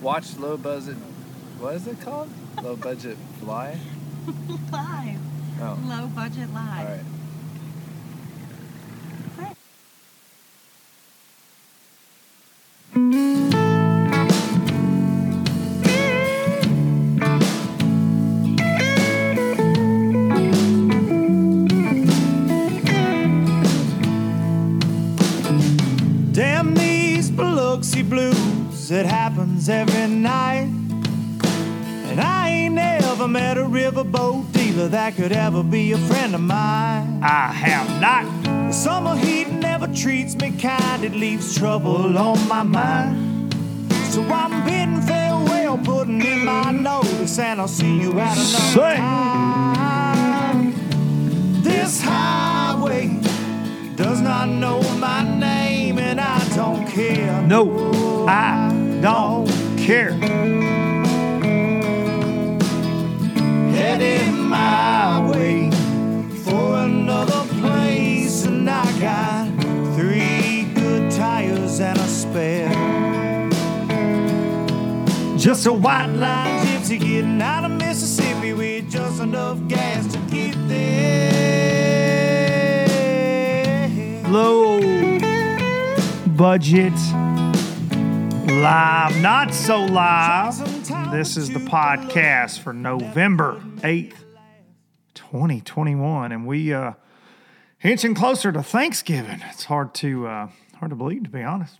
Watch low budget. What is it called? Low budget fly. live. Oh, Low budget live. all right. Damn these Biloxi blues, it happens every night. And I ain't ever met a riverboat dealer that could ever be a friend of mine. I have not. The summer heat never treats me kind, it leaves trouble on my mind. So I'm bidding farewell, putting in my notice, and I'll see you at another time. This highway does not know my name, and I don't care. No, I don't care. Heading my way for another place, and I got three good tires and a spare. Just a white line gypsy getting out of Mississippi with just enough gas to get there. Low budget live, not so live. This is the podcast for November 8th, 2021, and we uh inching closer to Thanksgiving. It's hard to uh hard to believe to be honest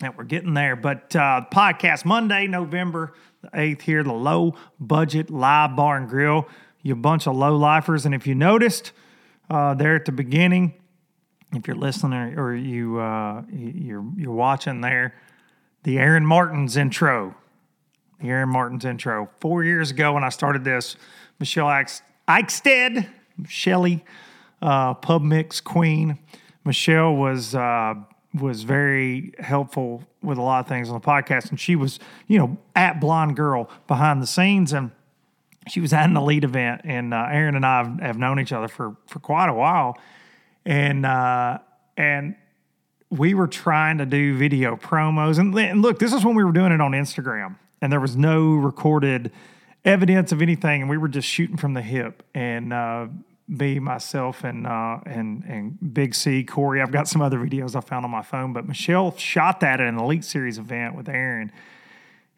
that we're getting there. But uh, podcast Monday, November the 8th here, the low budget live bar and grill. You bunch of low lifers. And if you noticed uh, there at the beginning, if you're listening or, or you, uh, you- you're, you're watching there, the Aaron Martens' intro. The Aaron Martens' intro. Four years ago when I started this, Michelle Eichs- Eichstead, Shelly, uh, pub mix queen. Michelle was uh, was very helpful with a lot of things on the podcast, and she was, you know, at Blonde Girl behind the scenes, and she was at an elite event. And uh, Aaron and I have, have known each other for for quite a while, and uh, and we were trying to do video promos. And, and look, this is when we were doing it on Instagram, and there was no recorded evidence of anything, and we were just shooting from the hip. And uh, me, myself, and uh, and and Big C, Corey. I've got some other videos I found on my phone, but Michelle shot that at an Elite Series event with Aaron.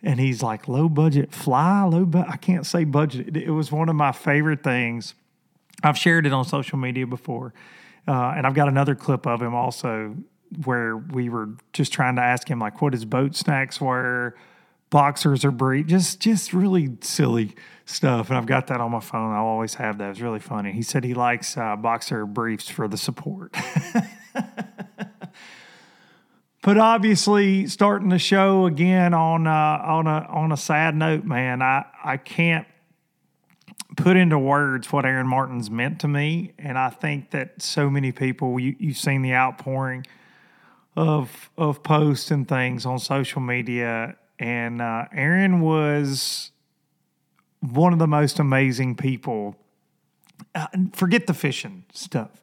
And he's like, low budget fly, low I can't say budget. It was one of my favorite things. I've shared it on social media before. Uh, and I've got another clip of him also where we were just trying to ask him like what his boat snacks were, boxers or brief, just just really silly stuff. And I've got that on my phone. I'll always have that. It's really funny. He said he likes uh, boxer briefs for the support. but obviously, starting the show again on uh, on a on a sad note, man. I I can't put into words what Aaron Martens meant to me, and I think that so many people you, you've seen the outpouring of of posts and things on social media, and uh, Aaron was one of the most amazing people. Uh, forget the fishing stuff.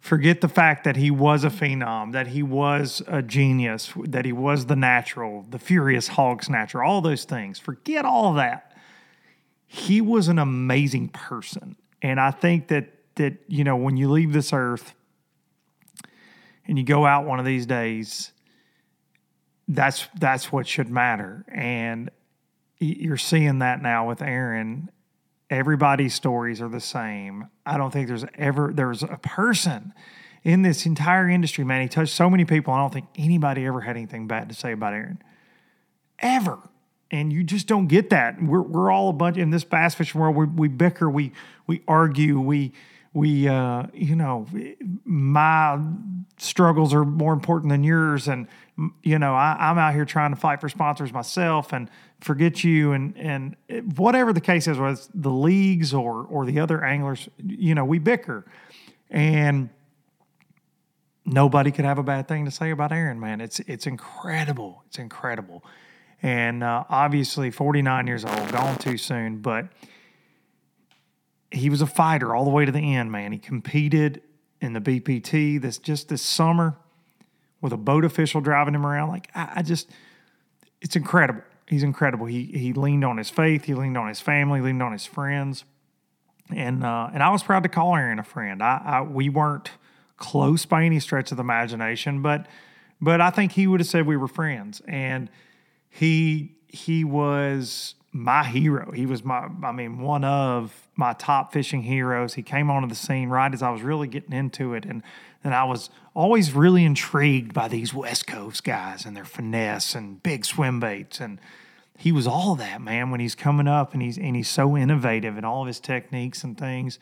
Forget the fact that he was a phenom, that he was a genius, that he was the natural, the furious hog snatcher, all those things. Forget all that he was an amazing person. And I think that that, you know, when you leave this earth and you go out one of these days, that's that's what should matter. And you're seeing that now with Aaron. Everybody's stories are the same. I don't think there's ever there's a person in this entire industry, man. He touched so many people. I don't think anybody ever had anything bad to say about Aaron. Ever. And you just don't get that. We're, we're all a bunch in this bass fishing world. We, we bicker, we we argue, we we uh, you know my struggles are more important than yours, and you know I, I'm out here trying to fight for sponsors myself and forget you and and whatever the case is, whether the leagues or or the other anglers, you know we bicker, and nobody could have a bad thing to say about Aaron, man. It's it's incredible. It's incredible. And uh, obviously 49 years old, gone too soon, but he was a fighter all the way to the end, man. He competed in the BPT this just this summer with a boat official driving him around. Like I, I just it's incredible. He's incredible. He he leaned on his faith, he leaned on his family, leaned on his friends. And uh, and I was proud to call Aaron a friend. I, I we weren't close by any stretch of the imagination, but but I think he would have said we were friends. And he he was my hero. He was my I mean one of my top fishing heroes. He came onto the scene right as I was really getting into it and and I was always really intrigued by these West Coast guys and their finesse and big swim baits and he was all that, man, when he's coming up and he's and he's so innovative and all of his techniques and things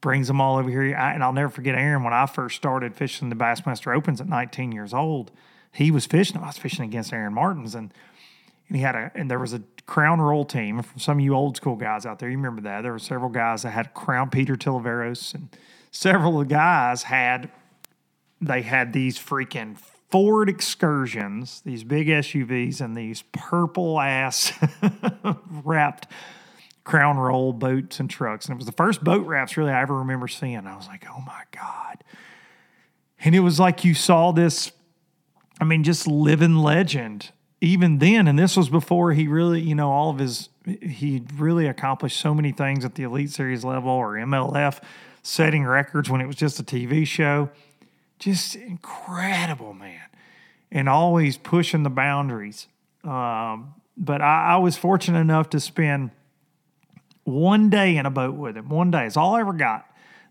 brings them all over here. I, and I'll never forget Aaron when I first started fishing the Bassmaster Opens at 19 years old. He was fishing. I was fishing against Aaron Martens, and and he had a and there was a Crown Royal team from some of you old school guys out there. You remember that there were several guys that had crown Peter Thliveros, and several of the guys had they had these freaking Ford excursions, these big SUVs, and these purple ass wrapped Crown Royal boats and trucks. And it was the first boat wraps really I ever remember seeing. I was like, oh my God. And it was like you saw this, I mean, just living legend even then. And this was before he really, you know, all of his, he really accomplished so many things at the Elite Series level or MLF, setting records when it was just a TV show. Just incredible, man. And always pushing the boundaries. Um, but I, I was fortunate enough to spend one day in a boat with him. One day is all I ever got.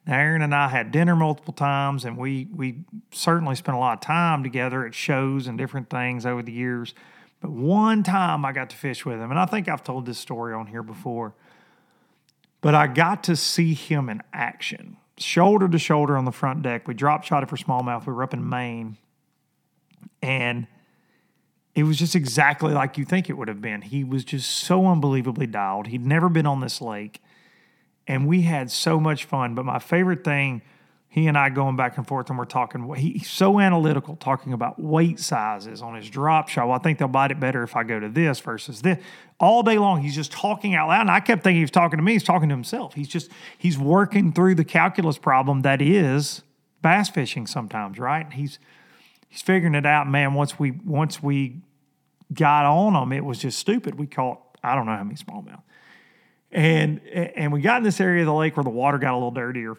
Now, Aaron and I had dinner multiple times, and we we certainly spent a lot of time together at shows and different things over the years. But one time I got to fish with him, and I think I've told this story on here before. But I got to see him in action, shoulder to shoulder on the front deck. We drop shot it for smallmouth. We were up in Maine, and it was just exactly like you think it would have been. He was just so unbelievably dialed. He'd never been on this lake, and we had so much fun. But my favorite thing, he and I going back and forth, and we're talking. He's so analytical, talking about weight sizes on his drop shot. Well, I think they'll bite it better if I go to this versus this. All day long, he's just talking out loud, and I kept thinking he was talking to me. He's talking to himself. He's just he's working through the calculus problem that is bass fishing sometimes, right? He's he's figuring it out, man. Once we once we got on them, it was just stupid. We caught I don't know how many smallmouth, and and we got in this area of the lake where the water got a little dirtier,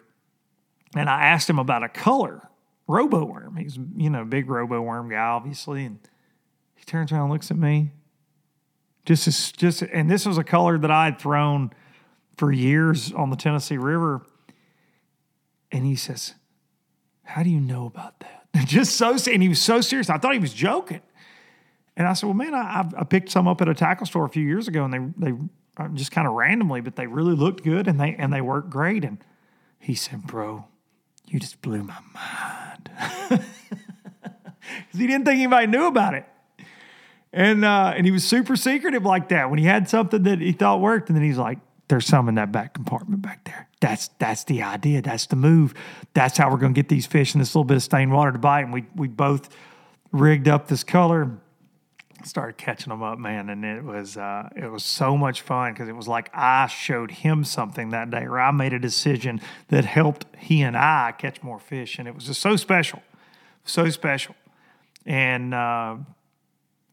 and I asked him about a color Roboworm. He's you know big Roboworm guy, obviously, and he turns around and looks at me. Just as, just and this was a color that I had thrown for years on the Tennessee River, and he says, "How do you know about that?" just so and he was so serious. I thought he was joking. And I said, "Well, man, I, I picked some up at a tackle store a few years ago, and they they uh, just kind of randomly, but they really looked good, and they and they worked great." And he said, "Bro, you just blew my mind," because he didn't think anybody knew about it. And uh, and he was super secretive like that. When he had something that he thought worked, and then he's like, "There's some in that back compartment back there. That's that's the idea. That's the move. That's how we're going to get these fish in this little bit of stained water to bite." And we we both rigged up this color started catching them up, man, and it was uh, it was so much fun because it was like I showed him something that day, or I made a decision that helped he and I catch more fish, and it was just so special, so special, and uh,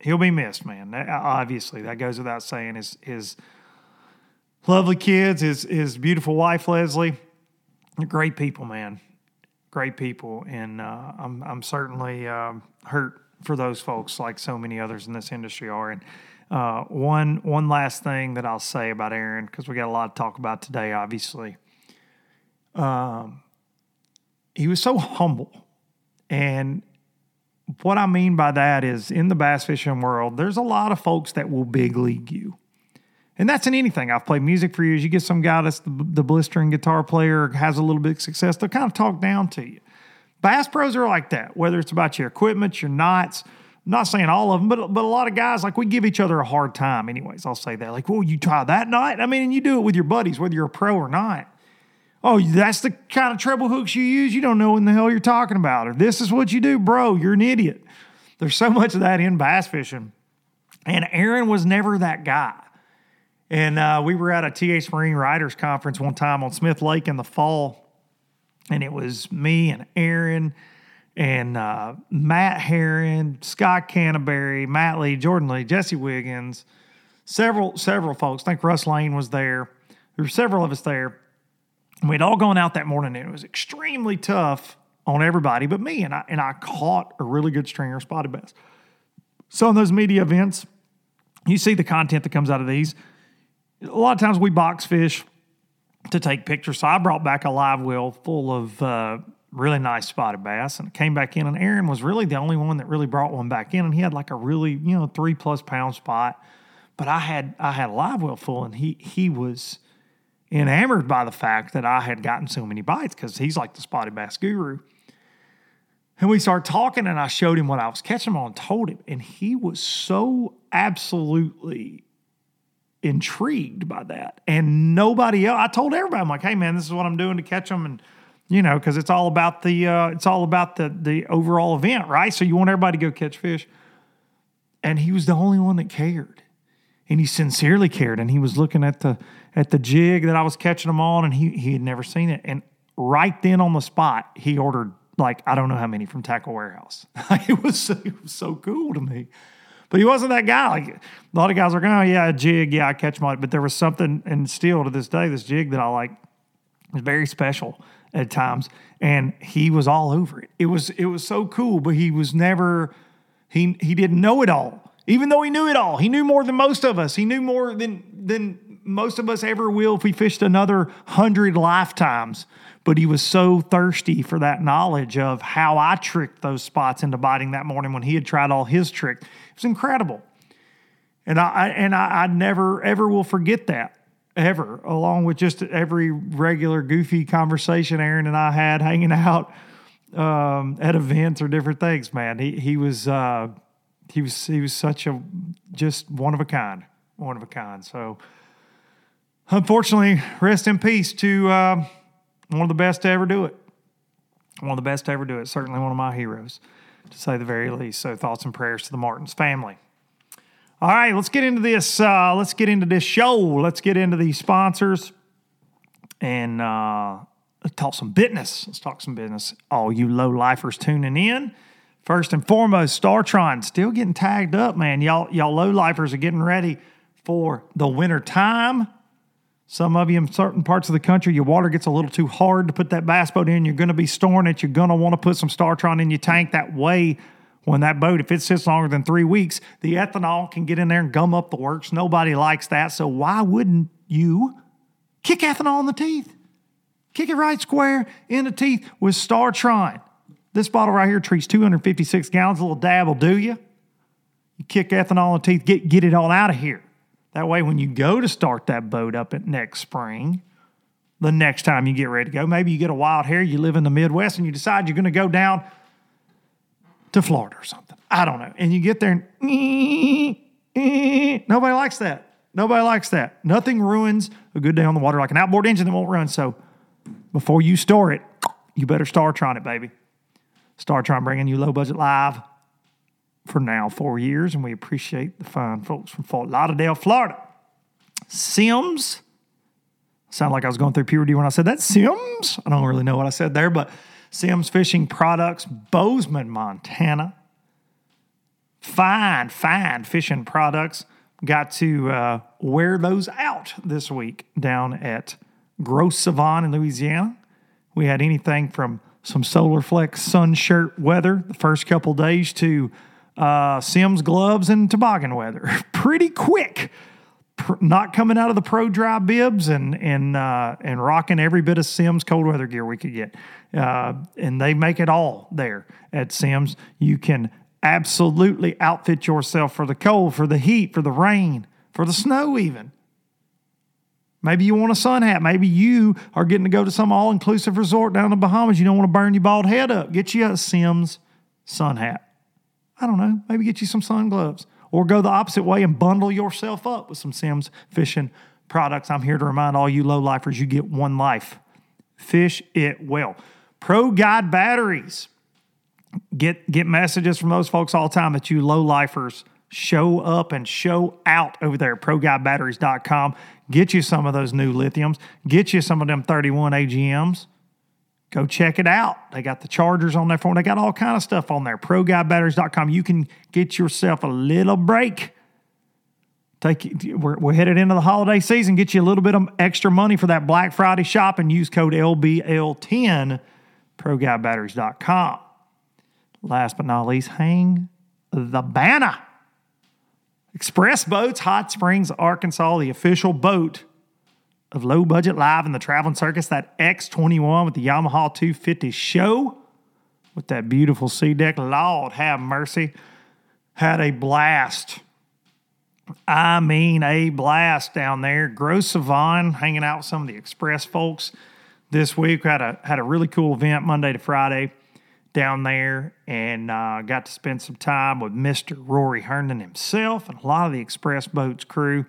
he'll be missed, man. That, obviously, that goes without saying. His his lovely kids, his his beautiful wife Leslie, great people, man, great people, and uh, I'm I'm certainly um, hurt for those folks, like so many others in this industry are. And uh, one one last thing that I'll say about Aaron, because we got a lot to talk about today, obviously. Um, he was so humble, and what I mean by that is in the bass fishing world, there's a lot of folks that will big league you. And that's in anything. I've played music for years. You get some guy that's the, the blistering guitar player, has a little bit of success, they'll kind of talk down to you. Bass pros are like that, whether it's about your equipment, your knots. I'm not saying all of them, but, but a lot of guys, like we give each other a hard time, anyways. I'll say that. Like, well, you try that knot? I mean, and you do it with your buddies, whether you're a pro or not. Oh, that's the kind of treble hooks you use. You don't know what the hell you're talking about. Or this is what you do, bro. You're an idiot. There's so much of that in bass fishing. And Aaron was never that guy. And uh, we were at a TH Marine Writers Conference one time on Smith Lake in the fall, and it was me and Aaron and uh, Matt Herren, Scott Canterbury, Matt Lee, Jordan Lee, Jesse Wiggins, several several folks. I think Russ Lane was there. There were several of us there. We'd all gone out that morning, and it was extremely tough on everybody but me. And I and I caught a really good stringer spotted bass. So in those media events, you see the content that comes out of these a lot of times we box fish to take pictures. So I brought back a live well full of uh, really nice spotted bass and came back in. And Aaron was really the only one that really brought one back in. And he had like a really, you know, three plus pound spot. But I had I had a live well full and he he was enamored by the fact that I had gotten so many bites because he's like the spotted bass guru. And we started talking, and I showed him what I was catching on told him. And he was so absolutely intrigued by that. And nobody else, I told everybody, I'm like, hey man, this is what I'm doing to catch them. And, you know, because it's all about the, uh, it's all about the, the overall event, right? So you want everybody to go catch fish. And he was the only one that cared. And he sincerely cared. And he was looking at the, at the jig that I was catching them on and he, he had never seen it. And right then on the spot, he ordered like, I don't know how many from Tackle Warehouse. it, was, it was so cool to me. But he wasn't that guy. Like a lot of guys are like, oh yeah, jig, yeah, I catch my. But there was something, and still to this day, this jig that I like is very special at times, and he was all over it. It was it was so cool, but he was never he he didn't know it all. Even though he knew it all, he knew more than most of us. He knew more than than most of us ever will if we fished another hundred lifetimes. But he was so thirsty for that knowledge of how I tricked those spots into biting that morning when he had tried all his trick. It was incredible. And I and I, I never ever will forget that ever, along with just every regular goofy conversation Aaron and I had hanging out um, at events or different things. Man, he he was uh, he was he was such a just one of a kind, one of a kind. So, unfortunately, rest in peace to uh, one of the best to ever do it. One of the best to ever do it. Certainly one of my heroes to say the very least. So thoughts and prayers to the Martens family. All right, let's get into this. Uh, let's get into this show. Let's get into these sponsors and uh, talk some business. Let's talk some business. All you low lifers tuning in. First and foremost, Startron still getting tagged up, man. Y'all, y'all low lifers are getting ready for the winter time. Some of you in certain parts of the country, your water gets a little too hard to put that bass boat in. You're going to be storing it. You're going to want to put some Startron in your tank. That way, when that boat, if it sits longer than three weeks, the ethanol can get in there and gum up the works. Nobody likes that. So why wouldn't you kick ethanol in the teeth? Kick it right square in the teeth with Startron. This bottle right here treats 256 gallons. A little dab will do you. You kick ethanol in the teeth, get, get it all out of here. That way, when you go to start that boat up at next spring, the next time you get ready to go, maybe you get a wild hair, you live in the Midwest, and you decide you're going to go down to Florida or something. I don't know. And you get there and nobody likes that. Nobody likes that. Nothing ruins a good day on the water like an outboard engine that won't run. So before you store it, you better start trying it, baby. Start trying bringing you low budget live for now four years, and we appreciate the fine folks from Fort Lauderdale, Florida. Simms. Sound like I was going through puberty when I said that. Simms. I don't really know what I said there, but Simms Fishing Products, Bozeman, Montana. Fine, fine fishing products. Got to uh, wear those out this week down at Grosse Savanne in Louisiana. We had anything from some solar flex sun shirt weather the first couple days to uh, Simms gloves and toboggan weather pretty quick. Pr- Not coming out of the pro dry bibs and and uh, and rocking every bit of Simms cold weather gear we could get, uh, and they make it all there at Simms. You can absolutely outfit yourself for the cold, for the heat, for the rain, for the snow, even. Maybe you want a sun hat. Maybe you are getting to go to some all inclusive resort down in the Bahamas. You don't want to burn your bald head up. Get you a Simms sun hat. I don't know. Maybe get you some sun gloves or go the opposite way and bundle yourself up with some Simms fishing products. I'm here to remind all you low lifers you get one life. Fish it well. Pro Guide batteries get get messages from those folks all the time that you low lifers show up and show out over there at proguidebatteries.com. Get you some of those new lithiums, get you some of them 31 AGMs. Go check it out. They got the chargers on for them. They got all kind of stuff on there. ProGuideBatteries.com. You can get yourself a little break. Take we're, we're headed into the holiday season. Get you a little bit of extra money for that Black Friday shop and use code LBL10. ProGuideBatteries.com. Last but not least, hang the banner. Express Boats, Hot Springs, Arkansas, the official boat of Low Budget Live and the Traveling Circus, that X21 with the Yamaha 250 show with that beautiful C deck. Lord have mercy. Had a blast. I mean, a blast down there. Grosse Savanne hanging out with some of the Express folks this week. Had a had a really cool event Monday to Friday down there, and uh, got to spend some time with Mister Rory Herndon himself and a lot of the Express Boats crew,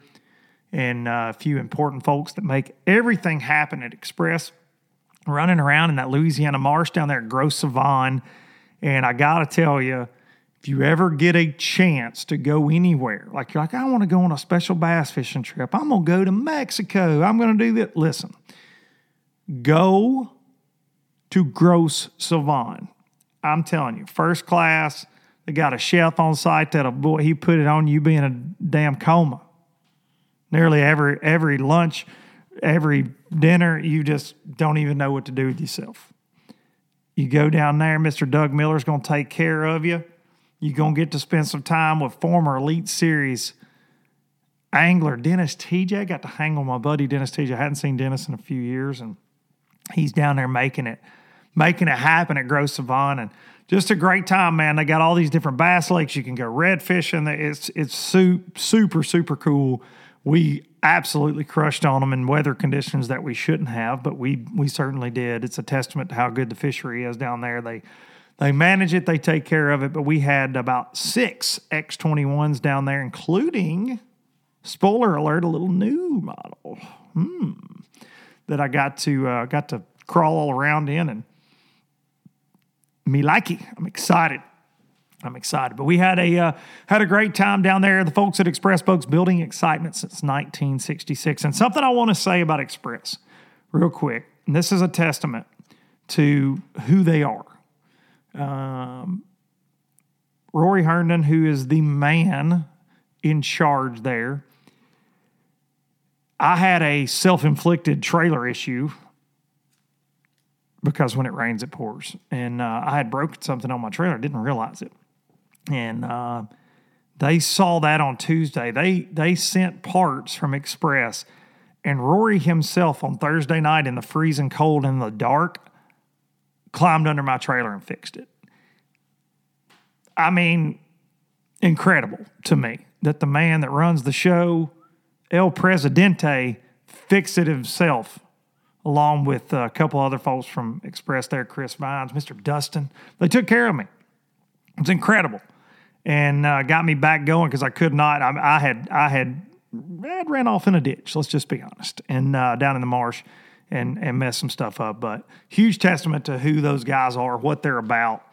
and uh, a few important folks that make everything happen at Express. Running around in that Louisiana marsh down there at Grosse Savanne, and I gotta tell you if you ever get a chance to go anywhere, like you're like, I want to go on a special bass fishing trip, I'm gonna go to Mexico, I'm gonna do that. Listen, go to Grosse Savanne. I'm telling you, first class. They got a chef on site that a boy he put it on you being a damn coma. Nearly every every lunch, every dinner, you just don't even know what to do with yourself. You go down there, Mr. Doug Miller's gonna take care of you. You're going to get to spend some time with former Elite Series angler Dennis Tietje. I got to hang with my buddy Dennis Tietje. I hadn't seen Dennis in a few years, and he's down there making it making it happen at Grosse Savanne. And just a great time, man. They got all these different bass lakes. You can go red fishing. It's, it's su- super, super cool. We absolutely crushed on them in weather conditions that we shouldn't have, but we we certainly did. It's a testament to how good the fishery is down there. They they manage it, they take care of it. But we had about six X21s down there, including, spoiler alert, a little new model hmm, that I got to uh, got to crawl all around in, and me likey. I'm excited. I'm excited. But we had a uh, had a great time down there. The folks at Express Boats building excitement since 1966. And something I want to say about Express, real quick. And this is a testament to who they are. Um, Rory Herndon, who is the man in charge there. I had a self inflicted trailer issue because when it rains, it pours. And uh, I had broken something on my trailer, didn't realize it. And uh, they saw that on Tuesday. They they sent parts from Express, and Rory himself on Thursday night in the freezing cold in the dark climbed under my trailer and fixed it. I mean, incredible to me that the man that runs the show, El Presidente, fixed it himself, along with a couple other folks from Express there, Chris Vines, Mr. Dustin. They took care of me. It's incredible, and uh, got me back going because I could not. I, I had I had I had ran off in a ditch. Let's just be honest, and uh, down in the marsh, and and messed some stuff up. But huge testament to who those guys are, what they're about,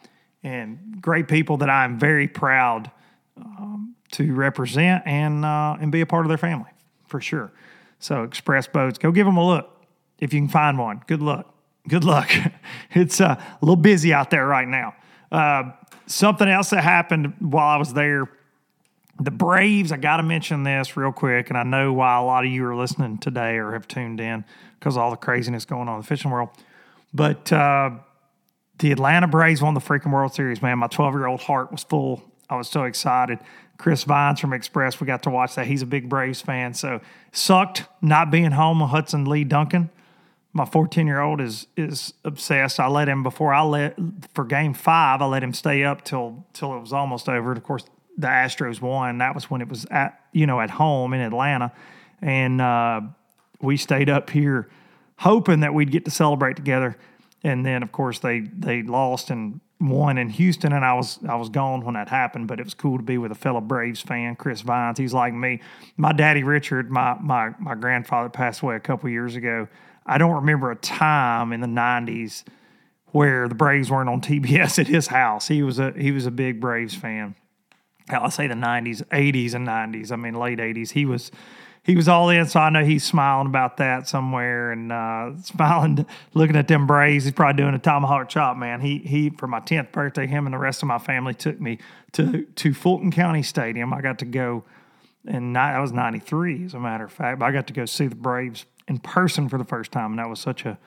and great people that I'm very proud um, to represent and uh, and be a part of their family for sure. So Express Boats, go give them a look if you can find one. Good luck. Good luck. it's uh, a little busy out there right now. Uh, something else that happened while I was there. The Braves, I got to mention this real quick, and I know why a lot of you are listening today or have tuned in because all the craziness going on in the fishing world. But uh, the Atlanta Braves won the freaking World Series, man. My 12 year old heart was full. I was so excited. Chris Vines from Express, we got to watch that. He's a big Braves fan. So sucked not being home with Hudson Lee Duncan. My 14 year old is is obsessed. I let him before I let for game five, I let him stay up till till it was almost over. And of course, the Astros won. That was when it was at you know at home in Atlanta. And uh, we stayed up here hoping that we'd get to celebrate together. And then of course they they lost and won in Houston, and I was I was gone when that happened. But it was cool to be with a fellow Braves fan, Chris Vines. He's like me. My daddy Richard, my my my grandfather passed away a couple years ago. I don't remember a time in the '90s where the Braves weren't on TBS at his house. He was a he was a big Braves fan. I say the '90s, '80s, and '90s. I mean late '80s. He was he was all in, so I know he's smiling about that somewhere and uh, smiling, looking at them Braves. He's probably doing a tomahawk chop, man. He he for my tenth birthday, him and the rest of my family took me to to Fulton County Stadium. I got to go, and I was ninety three, as a matter of fact. But I got to go see the Braves in person for the first time, and that was such a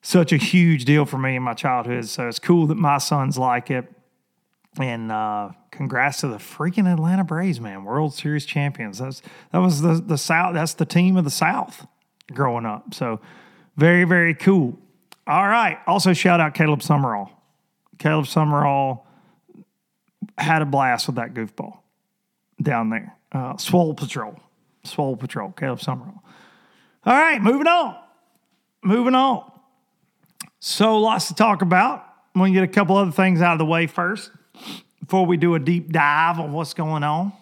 such a huge deal for me in my childhood. So it's cool that my sons like it. And uh, congrats to the freaking Atlanta Braves, man! World Series champions. That's that was the the South. That's the team of the South growing up. So very very cool. All right. Also shout out Caleb Sumrall. Caleb Sumrall had a blast with that goofball down there. Uh, Swole Patrol, Swole Patrol. Caleb Sumrall. All right, moving on. Moving on. So lots to talk about. I'm going to get a couple other things out of the way first before we do a deep dive on what's going on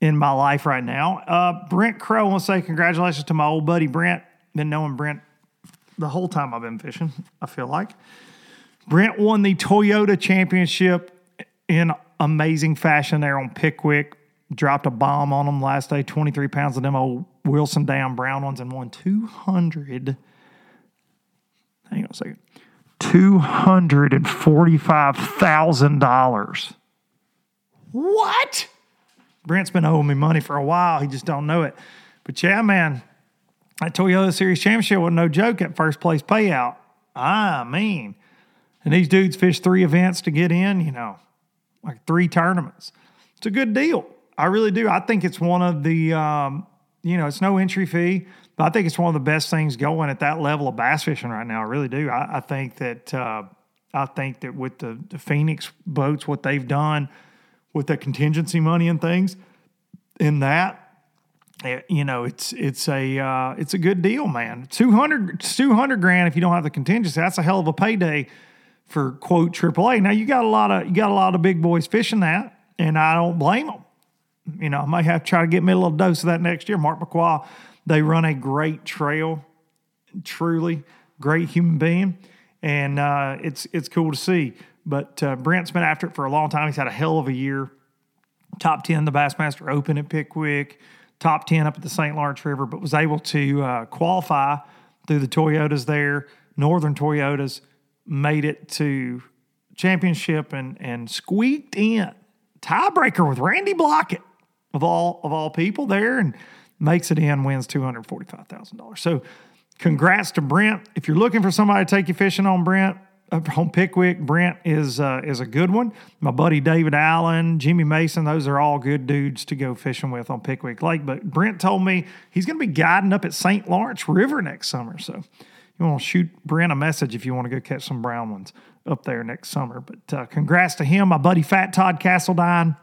in my life right now. Uh, Brent Crow wants to say congratulations to my old buddy Brent. Been knowing Brent the whole time I've been fishing, I feel like. Brent won the Toyota Championship in amazing fashion there on Pickwick. Dropped a bomb on them last day, 23 pounds of them old Wilson Dam brown ones, and won 200. Hang on a second. $245,000. What? Brent's been owing me money for a while. He just don't know it. But yeah, man, that Toyota Series Championship was no joke at first place payout. I mean, and these dudes fish three events to get in, you know, like three tournaments. It's a good deal. I really do. I think it's one of the, um, you know, it's no entry fee, but I think it's one of the best things going at that level of bass fishing right now. I really do. I, I think that, uh, I think that with the, the Phoenix boats, what they've done with the contingency money and things, in that, it- you know, it's it's a uh, it's a good deal, man. 200, 200 grand if you don't have the contingency. That's a hell of a payday for quote AAA. Now you got a lot of you got a lot of big boys fishing that, and I don't blame them. You know, I might have to try to get me a little dose of that next year. Mark McQuaw, they run a great trail, truly great human being, and uh, it's it's cool to see. But uh, Brent's been after it for a long time. He's had a hell of a year. Top ten, the Bassmaster Open at Pickwick. Top ten up at the St. Lawrence River, but was able to uh, qualify through the Toyotas there. Northern Toyotas made it to championship and and squeaked in tiebreaker with Randy Blaukat of all of all people there and makes it in wins two hundred forty five thousand dollars. So congrats to Brent. If you're looking for somebody to take you fishing on Brent on Pickwick, Brent is uh, is a good one. My buddy David Allen, Jimmy Mason, those are all good dudes to go fishing with on Pickwick Lake. But Brent told me he's going to be guiding up at St. Lawrence River next summer. So you want to shoot Brent a message if you want to go catch some brown ones up there next summer. But uh, congrats to him, my buddy Fat Todd Castledine,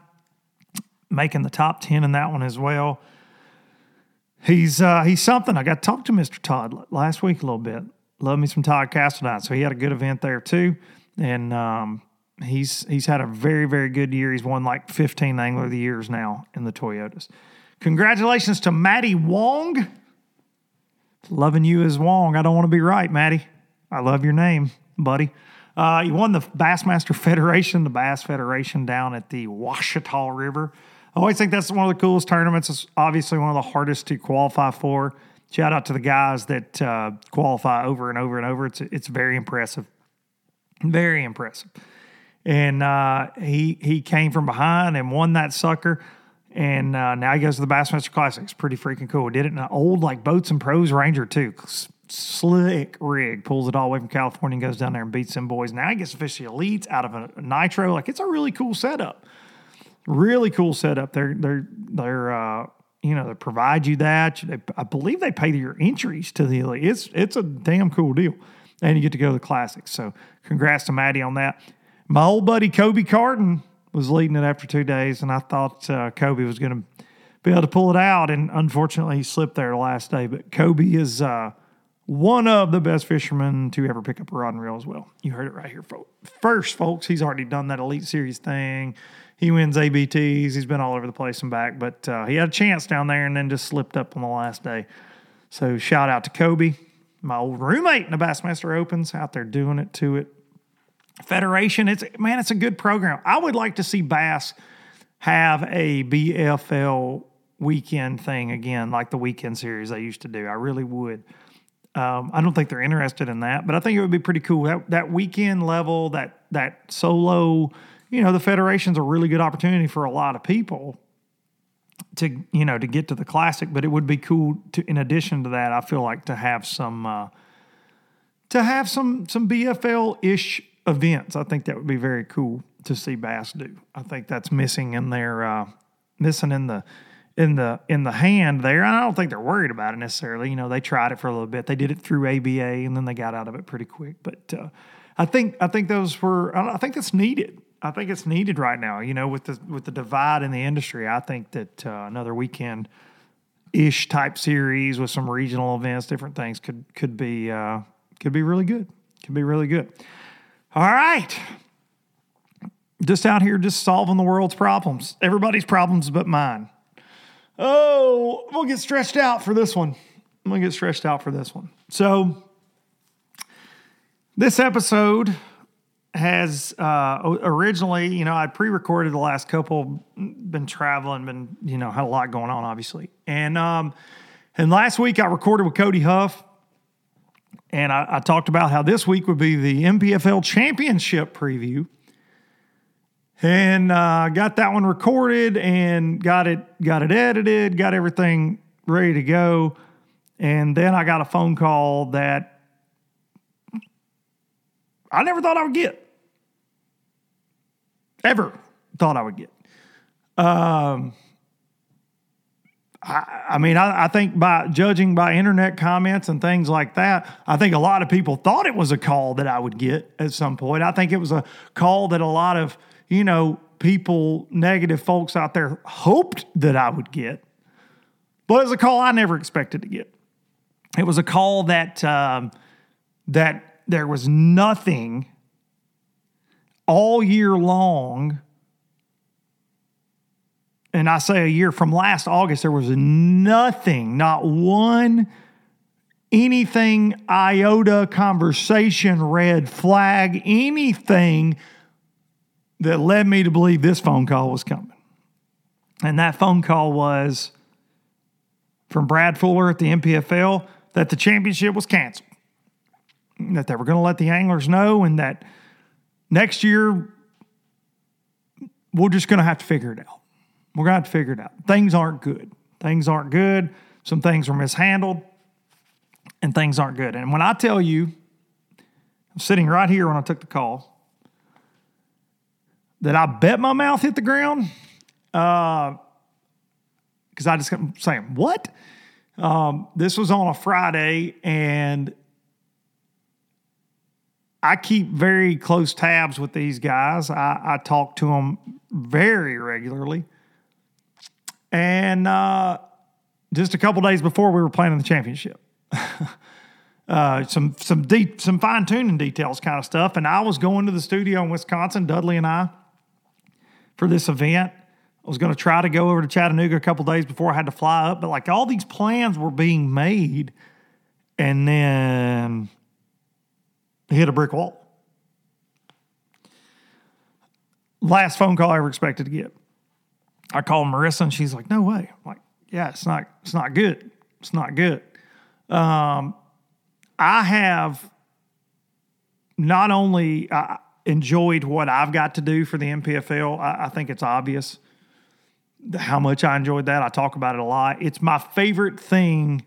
making the top ten in that one as well. He's uh, he's something. I got to talk to Mr. Todd last week a little bit. Love me some Todd Castledine. So he had a good event there too, and um, he's he's had a very very good year. He's won like 15 Angler of the Years now in the Toyotas. Congratulations to Matty Wong. Loving you as Wong. I don't want to be right, Matty. I love your name, buddy. Uh, you won the Bassmaster Federation, the Bass Federation down at the Ouachita River. I always think that's one of the coolest tournaments. It's obviously one of the hardest to qualify for. Shout out to the guys that uh, qualify over and over and over. It's it's very impressive, very impressive. And uh, he he came from behind and won that sucker. And uh, now he goes to the Bassmaster Classic. It's pretty freaking cool. Did it in an old like boats and pros Ranger too. Slick rig pulls it all the way from California and goes down there and beats them boys. Now he gets to fish the elites out of a nitro. Like it's a really cool setup. Really cool setup. They're they're they're uh, you know they provide you that. I believe they pay your entries to the elite. It's it's a damn cool deal, and you get to go to the classics. So congrats to Maddie on that. My old buddy Coby Carden was leading it after two days, and I thought uh, Coby was going to be able to pull it out, and unfortunately he slipped there the last day. But Coby is uh, one of the best fishermen to ever pick up a rod and reel as well. You heard it right here, folks. First, folks, he's already done that Elite Series thing. He wins ABTs. He's been all over the place and back, but uh, he had a chance down there and then just slipped up on the last day. So shout out to Coby, my old roommate in the Bassmaster Opens, out there doing it to it. Federation, it's man, it's a good program. I would like to see Bass have a BFL weekend thing again, like the weekend series they used to do. I really would. Um, I don't think they're interested in that, but I think it would be pretty cool. That that weekend level, that that solo, you know, the federation's a really good opportunity for a lot of people to you know to get to the classic. But it would be cool to, in addition to that, I feel like to have some uh, to have some some BFL ish events. I think that would be very cool to see Bass do. I think that's missing in their uh, missing in the in the in the hand there. I don't think they're worried about it necessarily. You know, they tried it for a little bit. They did it through ABA, and then they got out of it pretty quick. But uh, I think I think those were. I think that's needed. I think it's needed right now. You know, with the with the divide in the industry, I think that uh, another weekend ish type series with some regional events, different things could could be uh, could be really good. Could be really good. All right. Just out here, just solving the world's problems. Everybody's problems but mine. Oh, we'll get stretched out for this one. I'm gonna get stretched out for this one. So, this episode has uh, originally, you know, I pre-recorded the last couple. Been traveling, been you know had a lot going on, obviously, and um, and last week I recorded with Cody Huff, and I, I talked about how this week would be the MPFL Championship preview and uh, got that one recorded and got it got it edited, got everything ready to go, and then I got a phone call that I never thought I would get, ever thought I would get. Um, I, I mean, I, I think by judging by internet comments and things like that, I think a lot of people thought it was a call that I would get at some point. I think it was a call that a lot of you know, people, negative folks out there hoped that I would get. But it was a call I never expected to get. It was a call that um, that there was nothing all year long. And I say a year from last August, there was nothing, not one anything iota conversation, red flag, anything that led me to believe this phone call was coming. And that phone call was from Brad Fuller at the MPFL that the championship was canceled, that they were going to let the anglers know, and that next year we're just going to have to figure it out. We're going to have to figure it out. Things aren't good. Things aren't good. Some things were mishandled, and things aren't good. And when I tell you, I'm sitting right here when I took the call that I bet my mouth hit the ground. Because uh, I just kept saying, What? Um, this was on a Friday, and I keep very close tabs with these guys. I, I talk to them very regularly. And uh, just a couple days before we were playing in the championship. Uh, some some deep some fine tuning details kind of stuff. And I was going to the studio in Wisconsin, Dudley and I, for this event. I was going to try to go over to Chattanooga a couple days before I had to fly up, but like all these plans were being made and then hit a brick wall. Last phone call I ever expected to get. I called Marissa and she's like, "No way." I'm like, "Yeah, it's not it's not good. It's not good." Um, I have not only enjoyed what I've got to do for the MPFL. I, I think it's obvious how much I enjoyed that. I talk about it a lot. It's my favorite thing.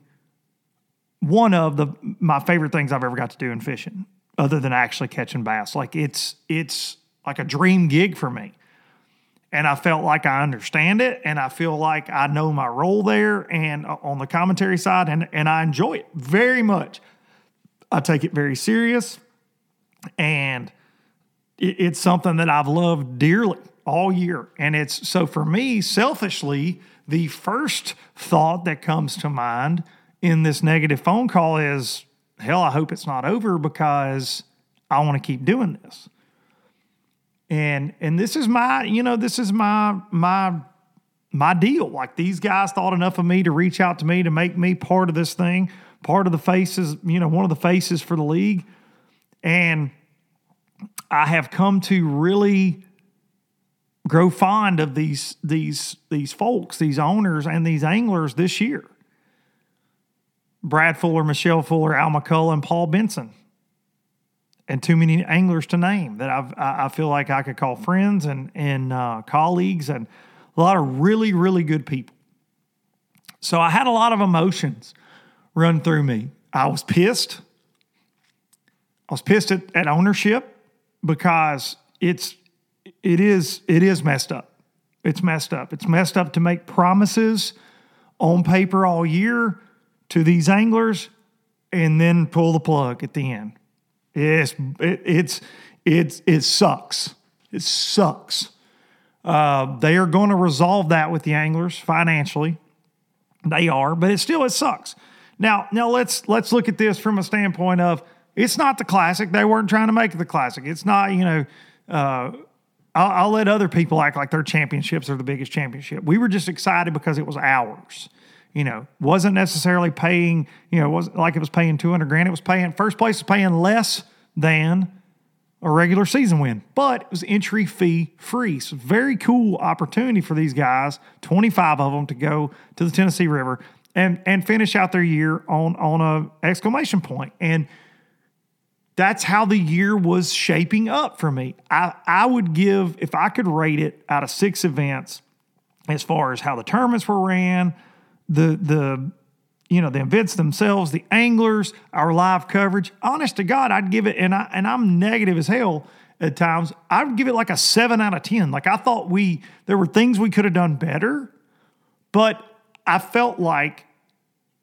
One of the my favorite things I've ever got to do in fishing, other than actually catching bass. Like it's it's like a dream gig for me. and I felt like I understand it and I feel like I know my role there and uh, on the commentary side and and I enjoy it very much. I take it very serious and it, it's something that I've loved dearly all year. And it's so for me, selfishly, the first thought that comes to mind in this negative phone call is hell, I hope it's not over because I want to keep doing this. And and this is my you know this is my my my deal. Like these guys thought enough of me to reach out to me to make me part of this thing part of the faces you know one of the faces for the league. And i have come to really grow fond of these these these folks these owners and these anglers this year brad fuller michelle fuller al mccullough and paul benson and too many anglers to name that I've, I feel like I could call friends and, and uh, colleagues and a lot of really, really good people. So I had a lot of emotions run through me. I was pissed. I was pissed at, at ownership because it's it is it is messed up. It's messed up. It's messed up to make promises on paper all year to these anglers and then pull the plug at the end. It's it, it's it's it sucks. It sucks. Uh, they are going to resolve that with the anglers financially. They are, but it still it sucks. Now, now let's let's look at this from a standpoint of it's not the classic. They weren't trying to make it the classic. It's not you know. Uh, I'll, I'll let other people act like their championships are the biggest championship. We were just excited because it was ours you know, wasn't necessarily paying, you know, wasn't like it was paying 200 grand. It was paying, first place was paying less than a regular season win, but it was entry fee free. So, very cool opportunity for these guys, 25 of them, to go to the Tennessee River and, and finish out their year on, on a exclamation point. And that's how the year was shaping up for me. I, I would give, if I could rate it out of six events, as far as how the tournaments were ran, the the you know the events themselves, the anglers, our live coverage. Honest to God, I'd give it, and I and I'm negative as hell at times. I'd give it like a seven out of ten. Like I thought we there were things we could have done better, but I felt like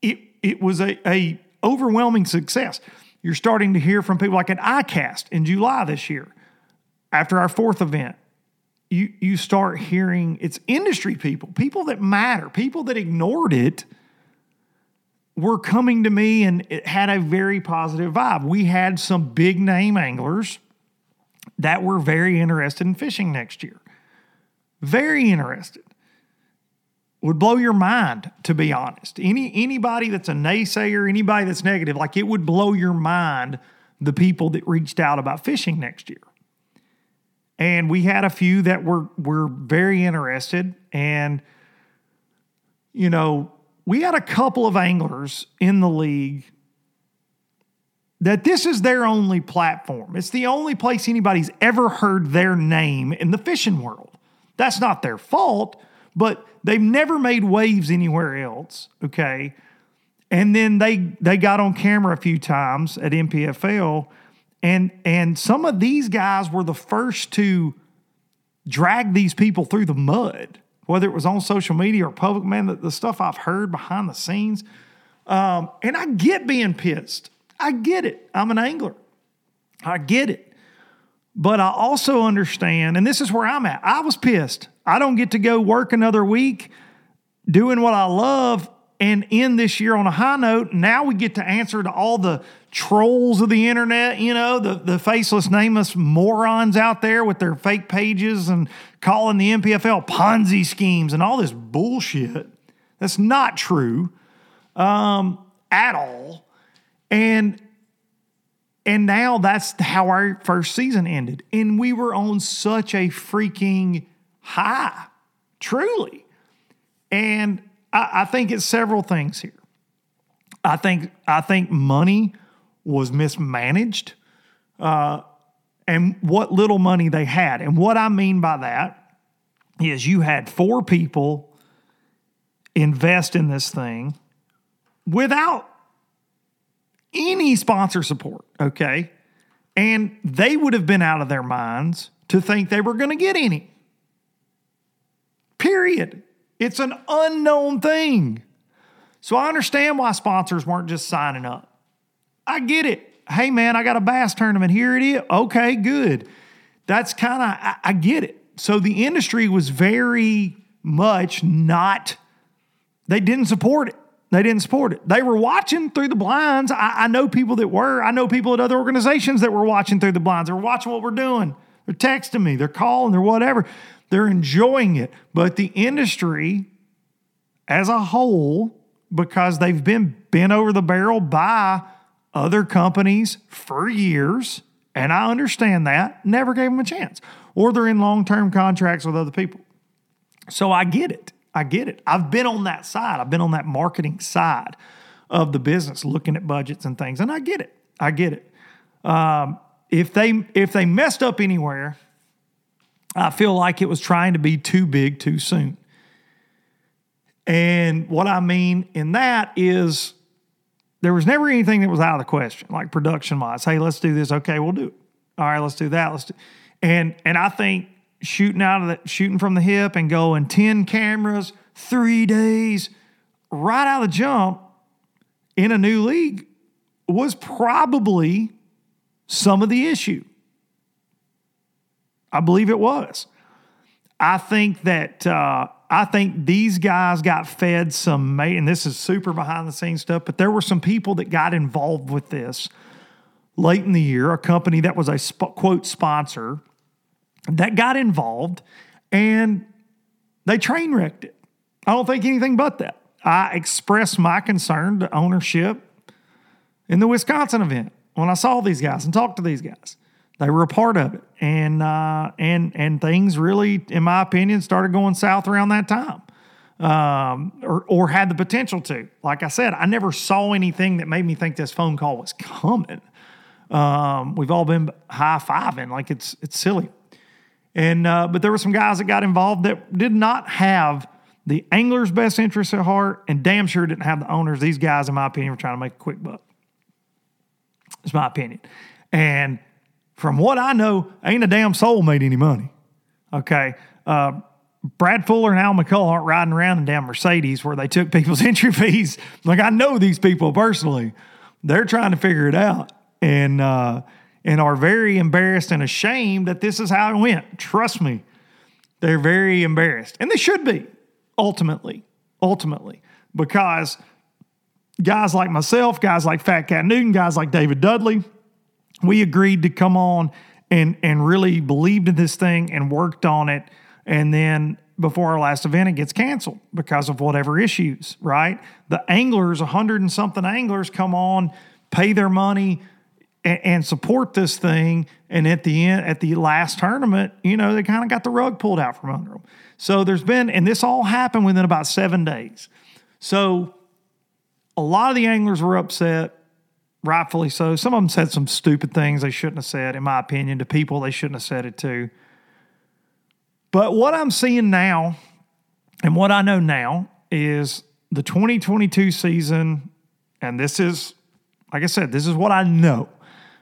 it it was a, a overwhelming success. You're starting to hear from people like at ICAST in July this year, after our fourth event you you start hearing it's industry people, people that matter, people that ignored it were coming to me and it had a very positive vibe. We had some big name anglers that were very interested in fishing next year. Very interested. Would blow your mind, to be honest. Any anybody that's a naysayer, anybody that's negative, like it would blow your mind the people that reached out about fishing next year and we had a few that were were very interested. And you know we had a couple of anglers in the league that this is their only platform. It's the only place anybody's ever heard their name in the fishing world. That's not their fault but they've never made waves anywhere else okay? And then they they got on camera a few times at NPFL and and some of these guys were the first to drag these people through the mud, whether it was on social media or public. Man, the, the stuff I've heard behind the scenes. Um, and I get being pissed. I get it. I'm an angler. I get it. But I also understand, and this is where I'm at. I was pissed. I don't get to go work another week doing what I love and end this year on a high note. Now we get to answer to all the trolls of the internet, you know, the, the faceless, nameless morons out there with their fake pages and calling the NPFL Ponzi schemes and all this bullshit. That's not true um, at all. And and now that's how our first season ended. And we were on such a freaking high, truly. And I, I think it's several things here. I think I think money was mismanaged, uh, and what little money they had. And what I mean by that is you had four people invest in this thing without any sponsor support. Okay, and they would have been out of their minds to think they were going to get any. Period. It's an unknown thing. So I understand why sponsors weren't just signing up. I get it. Hey, man, I got a bass tournament. Here it is. Okay, good. That's kind of, I, I get it. So the industry was very much not, they didn't support it. They didn't support it. They were watching through the blinds. I, I, know people that were. I know people at other organizations that were watching through the blinds. They're watching what we're doing. They're texting me. They're calling. They're whatever. They're enjoying it. But the industry as a whole, because they've been bent over the barrel by other companies for years, and I understand that, never gave them a chance. Or they're in long term contracts with other people. So I get it. I get it. I've been on that side. I've been on that marketing side of the business, looking at budgets and things, and I get it. I get it. Um, if they if they messed up anywhere, I feel like it was trying to be too big too soon. And what I mean in that is there was never anything that was out of the question, like production wise. Hey, let's do this. Okay, we'll do it. All right, let's do that. Let's do. And and I think shooting out of the shooting from the hip and going 10 cameras, three days, right out of the jump in a new league was probably some of the issue. I believe it was. I think that uh, I think these guys got fed some, and this is super behind the scenes stuff, but there were some people that got involved with this late in the year. A company that was a sp- quote sponsor that got involved and they train wrecked it. I don't think anything but that. I expressed my concern to ownership in the Wisconsin event when I saw these guys and talked to these guys. They were a part of it, and uh, and and things really, in my opinion, started going south around that time, um, or or had the potential to. Like I said, I never saw anything that made me think this phone call was coming. Um, we've all been high fiving like it's it's silly. And uh, but there were some guys that got involved that did not have the angler's best interests at heart, and damn sure didn't have the owners. These guys, in my opinion, were trying to make a quick buck. It's my opinion. And from what I know, ain't a damn soul made any money. Okay. Uh, Brad Fuller and Al McCullough aren't riding around in damn Mercedes where they took people's entry fees. Like I know these people personally. They're trying to figure it out. And uh, and are very embarrassed and ashamed that this is how it went. Trust me, they're very embarrassed. And they should be, ultimately, ultimately, because guys like myself, guys like Fat Cat Newton, guys like David Dudley, we agreed to come on and, and really believed in this thing and worked on it. And then before our last event, it gets canceled because of whatever issues, right? The anglers, a hundred and something anglers, come on, pay their money, and, and support this thing. And at the end, at the last tournament, you know, they kind of got the rug pulled out from under them. So there's been, and this all happened within about seven days. So a lot of the anglers were upset, rightfully so. Some of them said some stupid things they shouldn't have said, in my opinion, to people they shouldn't have said it to. But what I'm seeing now, and what I know now, is the 2022 season, and this is, like I said, this is what I know.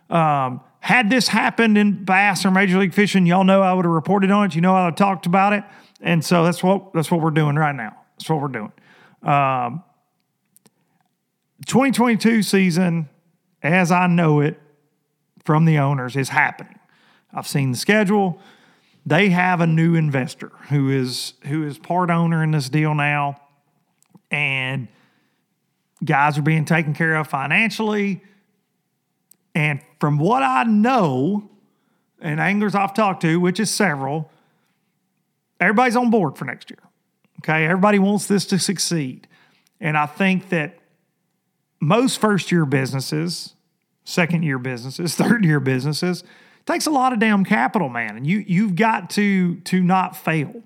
Um, had this happened in bass or major league fishing, y'all know I would have reported on it. You know I would have talked about it, and so that's what that's what we're doing right now. That's what we're doing. Um, 2022 season, as I know it from the owners, is happening. I've seen the schedule. They have a new investor who is who is part owner in this deal now, and guys are being taken care of financially. And from what I know, and anglers I've talked to, which is several, everybody's on board for next year. Okay, everybody wants this to succeed. And I think that most first year businesses, second year businesses, third year businesses, takes a lot of damn capital, man. And you you've got to to not fail.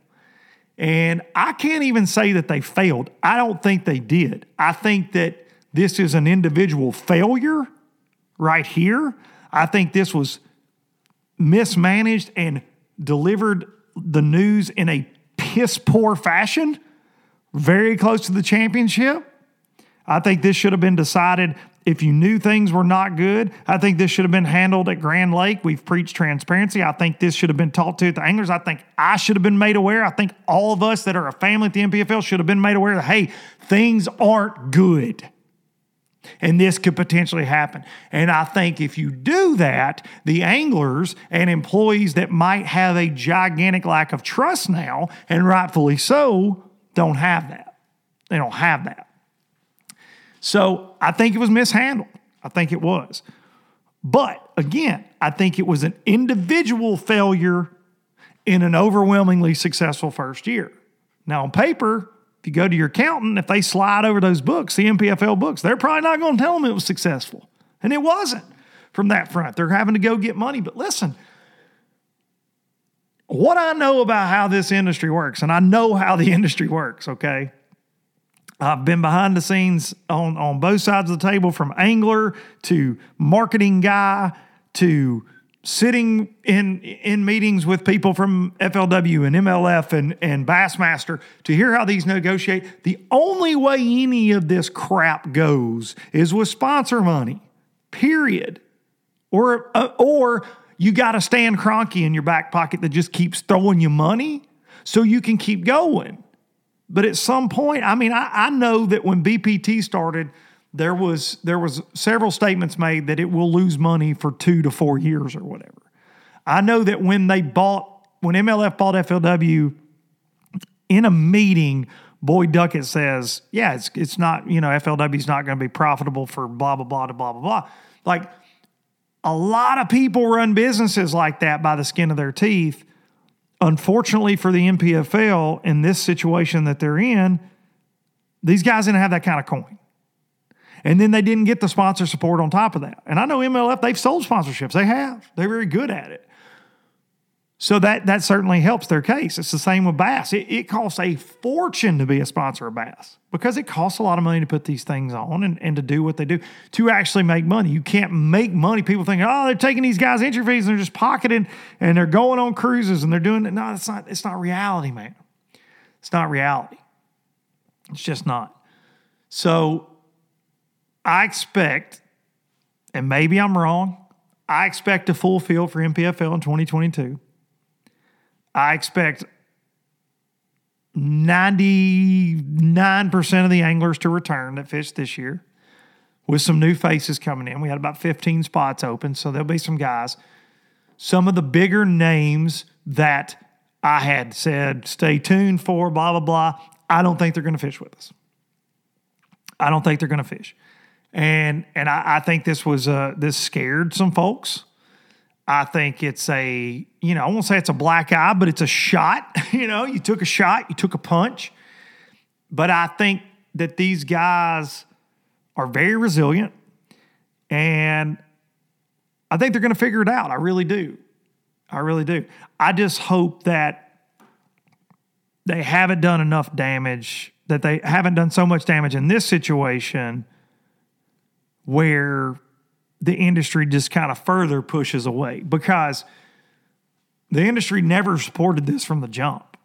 And I can't even say that they failed. I don't think they did. I think that this is an individual failure right here. I think this was mismanaged and delivered the news in a piss poor fashion, very close to the championship. I think this should have been decided if you knew things were not good, I think this should have been handled at Grand Lake. We've preached transparency. I think this should have been taught to the anglers. I think I should have been made aware. I think all of us that are a family at the NPFL should have been made aware that, hey, things aren't good. And this could potentially happen. And I think if you do that, the anglers and employees that might have a gigantic lack of trust now, and rightfully so, don't have that. They don't have that. So I think it was mishandled. I think it was. But again, I think it was an individual failure in an overwhelmingly successful first year. Now, on paper, if you go to your accountant, if they slide over those books, the NPFL books, they're probably not going to tell them it was successful. And it wasn't from that front. They're having to go get money. But listen, what I know about how this industry works, and I know how the industry works, okay? I've been behind the scenes on, on both sides of the table from angler to marketing guy to sitting in in meetings with people from FLW and MLF and, and Bassmaster to hear how these negotiate. The only way any of this crap goes is with sponsor money, period. Or, uh, or you got a Stan Kroenke in your back pocket that just keeps throwing you money so you can keep going. But at some point, I mean, I, I know that when BPT started, there was there was several statements made that it will lose money for two to four years or whatever. I know that when they bought when MLF bought FLW in a meeting, Boyd Duckett says, "Yeah, it's it's not you know FLW is not going to be profitable for blah blah blah blah blah blah." Like a lot of people run businesses like that by the skin of their teeth Unfortunately for the NPFL in this situation that they're in, these guys didn't have that kind of coin. And then they didn't get the sponsor support on top of that. And I know MLF, they've sold sponsorships. They have. They're very good at it. So that that certainly helps their case. It's the same with Bass. It, it, costs a fortune to be a sponsor of Bass because it costs a lot of money to put these things on and, and to do what they do to actually make money. You can't make money. People think, oh, they're taking these guys' entry fees and they're just pocketing and they're going on cruises and they're doing it. No, it's not. It's not reality, man. It's not reality. It's just not. So I expect, and maybe I'm wrong. I expect a full field for NPFL in 2022. I expect 99% of the anglers to return that fished this year with some new faces coming in. We had about 15 spots open, so there'll be some guys. Some of the bigger names that I had said, stay tuned for, blah, blah, blah. I don't think they're going to fish with us. I don't think they're going to fish. And and I, I think this was uh, this scared some folks. I think it's a, you know, I won't say it's a black eye, but it's a shot. you know, you took a shot, you took a punch. But I think that these guys are very resilient and I think they're going to figure it out. I really do. I really do. I just hope that they haven't done enough damage, that they haven't done so much damage in this situation where the industry just kind of further pushes away because the industry never supported this from the jump.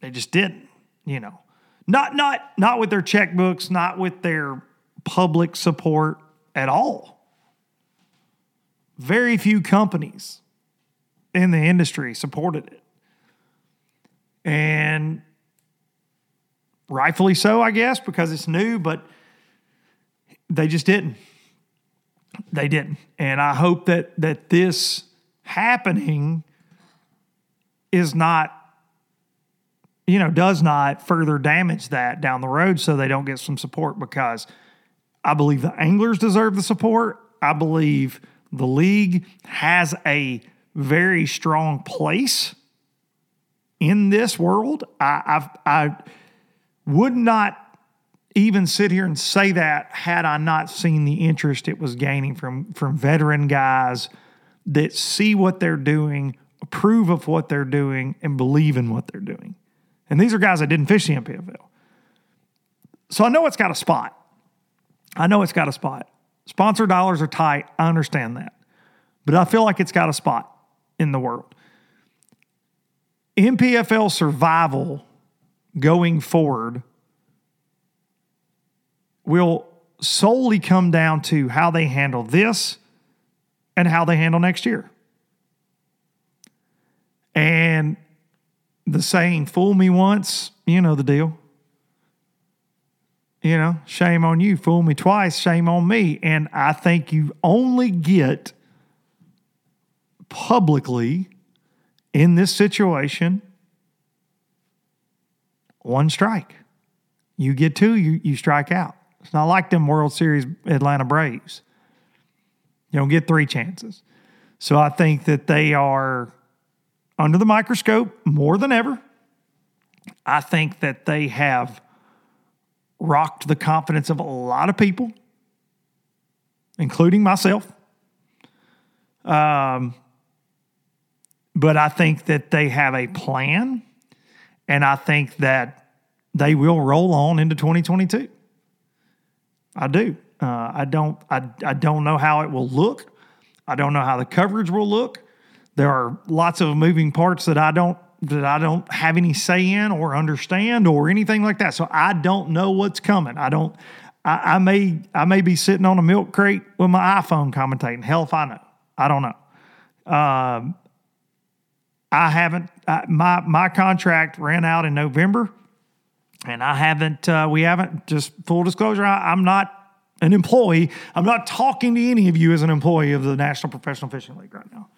They just didn't, you know. Not not not with their checkbooks, not with their public support at all. Very few companies in the industry supported it. And rightfully so, I guess, because it's new, but they just didn't. They didn't. And I hope that that this happening is not you know does not further damage that down the road so they don't get some support because I believe the anglers deserve the support. I believe the league has a very strong place in this world. I I've, I would not even sit here and say that had I not seen the interest it was gaining from from veteran guys that see what they're doing, approve of what they're doing, and believe in what they're doing. And these are guys that didn't fish the NPFL. So I know it's got a spot. I know it's got a spot. Sponsor dollars are tight. I understand that. But I feel like it's got a spot in the world. NPFL survival going forward will solely come down to how they handle this and how they handle next year. And the saying, fool me once, you know the deal. You know, shame on you. Fool me twice, shame on me. And I think you only get publicly in this situation one strike. You get two, you, you strike out. It's not like them World Series Atlanta Braves. You don't get three chances. So I think that they are under the microscope more than ever. I think that they have rocked the confidence of a lot of people, including myself. Um, but I think that they have a plan, and I think that they will roll on into 2022. I do. Uh, I don't. I, I don't know how it will look. I don't know how the coverage will look. There are lots of moving parts that I don't that I don't have any say in or understand or anything like that. So I don't know what's coming. I don't. I, I may I may be sitting on a milk crate with my iPhone commentating. Hell if I know. I don't know. Um, I haven't. I, my my contract ran out in November, and I haven't. Uh, we haven't. Just full disclosure. I, I'm not an employee. I'm not talking to any of you as an employee of the National Professional Fishing League right now.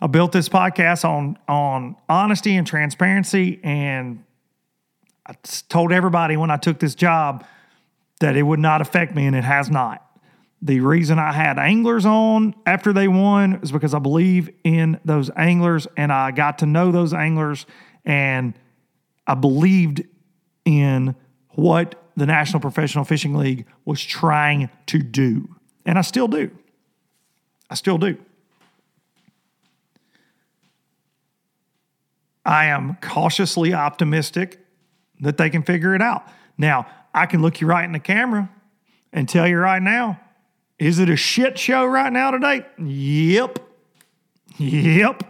I built this podcast on on honesty and transparency, and I told everybody when I took this job that it would not affect me, and it has not. The reason I had anglers on after they won is because I believe in those anglers, and I got to know those anglers, and I believed in what the National Professional Fishing League was trying to do, and I still do. I still do. I am cautiously optimistic that they can figure it out. Now, I can look you right in the camera and tell you right now, is it a shit show right now today? Yep. Yep.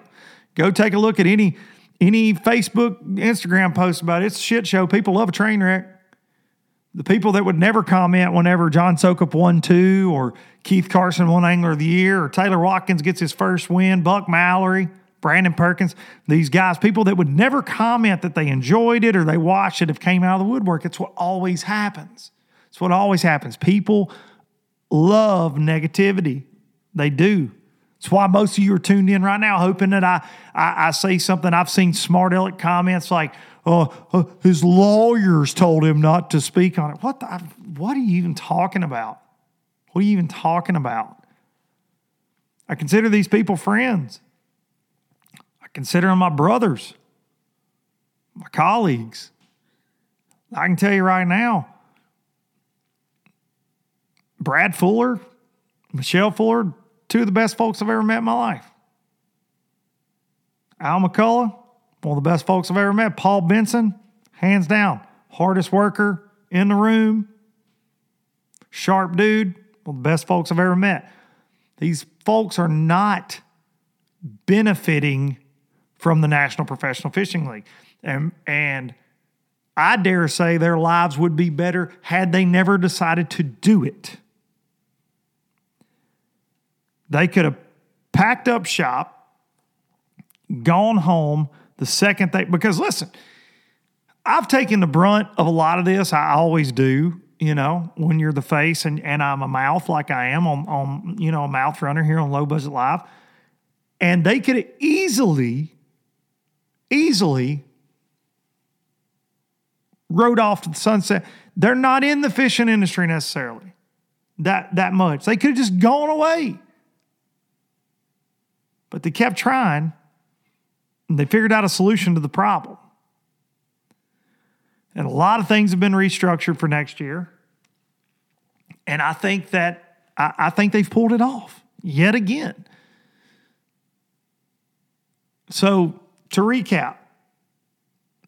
Go take a look at any any Facebook, Instagram post about it. it's a shit show. People love a train wreck. The people that would never comment whenever John Sukup won two, or Keith Carson won Angler of the Year, or Taylor Watkins gets his first win, Buck Mallory, Brandon Perkins, these guys, people that would never comment that they enjoyed it or they watched it, have came out of the woodwork. It's what always happens. It's what always happens. People love negativity. They do. It's why most of you are tuned in right now, hoping that I, I, I say something. I've seen smart aleck comments like, oh, uh, his lawyers told him not to speak on it. What, the, what are you even talking about? What are you even talking about? I consider these people friends. I consider them my brothers, my colleagues. I can tell you right now, Brad Fuller, Michelle Fuller, two of the best folks I've ever met in my life. Al McCullough, one of the best folks I've ever met. Paul Benson, hands down, hardest worker in the room, sharp dude, one of the best folks I've ever met. These folks are not benefiting from the National Professional Fishing League. And, and I dare say their lives would be better had they never decided to do it. They could have packed up shop, gone home the second they, because listen, I've taken the brunt of a lot of this. I always do, you know, when you're the face and, and I'm a mouth like I am on, on, you know, a mouth runner here on Low Budget Live. And they could have easily, easily rode off to the sunset. They're not in the fishing industry necessarily that, that much. They could have just gone away. But they kept trying and they figured out a solution to the problem. And a lot of things have been restructured for next year. And I think that I, I think they've pulled it off yet again. So to recap,